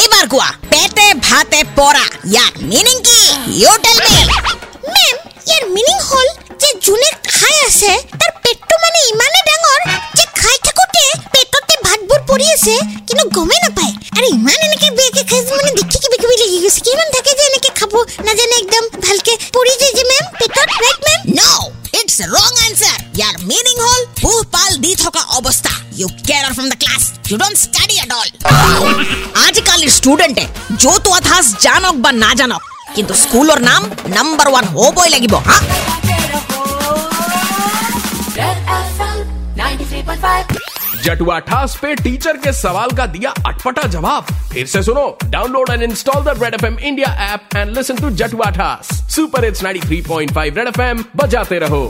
এইবাৰ কোয়া পেটে ভাতে পড়া ইয়াৰ মিনিং কি? ইউ টেল মি মেম ইয়াৰ মিনিং হ'ল যে যোনে খাই আছে তাৰ পেটটো মানে ইমানেই ডাঙৰ যে খাই থাকোঁতে পেটতে ভাতবোৰ পৰি আছে কিন্তু গমেই নাপায়। আৰু ইমান এনেকে বেয়াকে খাইছে মানে দেখি কিবা কিবি লাগি গৈছে। কিমান থাকে যে এনেকে খাব নাজানে একদম ভালকে পৰি যায় যে মেম পেটত? answer. Your meaning hole, puh pal di thoka अवस्था. You get out from the class. You don't study at all. आजकल student hai. Jo तो athas janok ba na janok. Kintu school or naam number one ho boy lagi bo. Ha? जटुआ ठास पे teacher के सवाल का दिया अटपटा जवाब फिर से सुनो download and install the Red FM India app and listen to जटुआ ठास सुपर इट्स 93.5 रेड एफएम बजाते रहो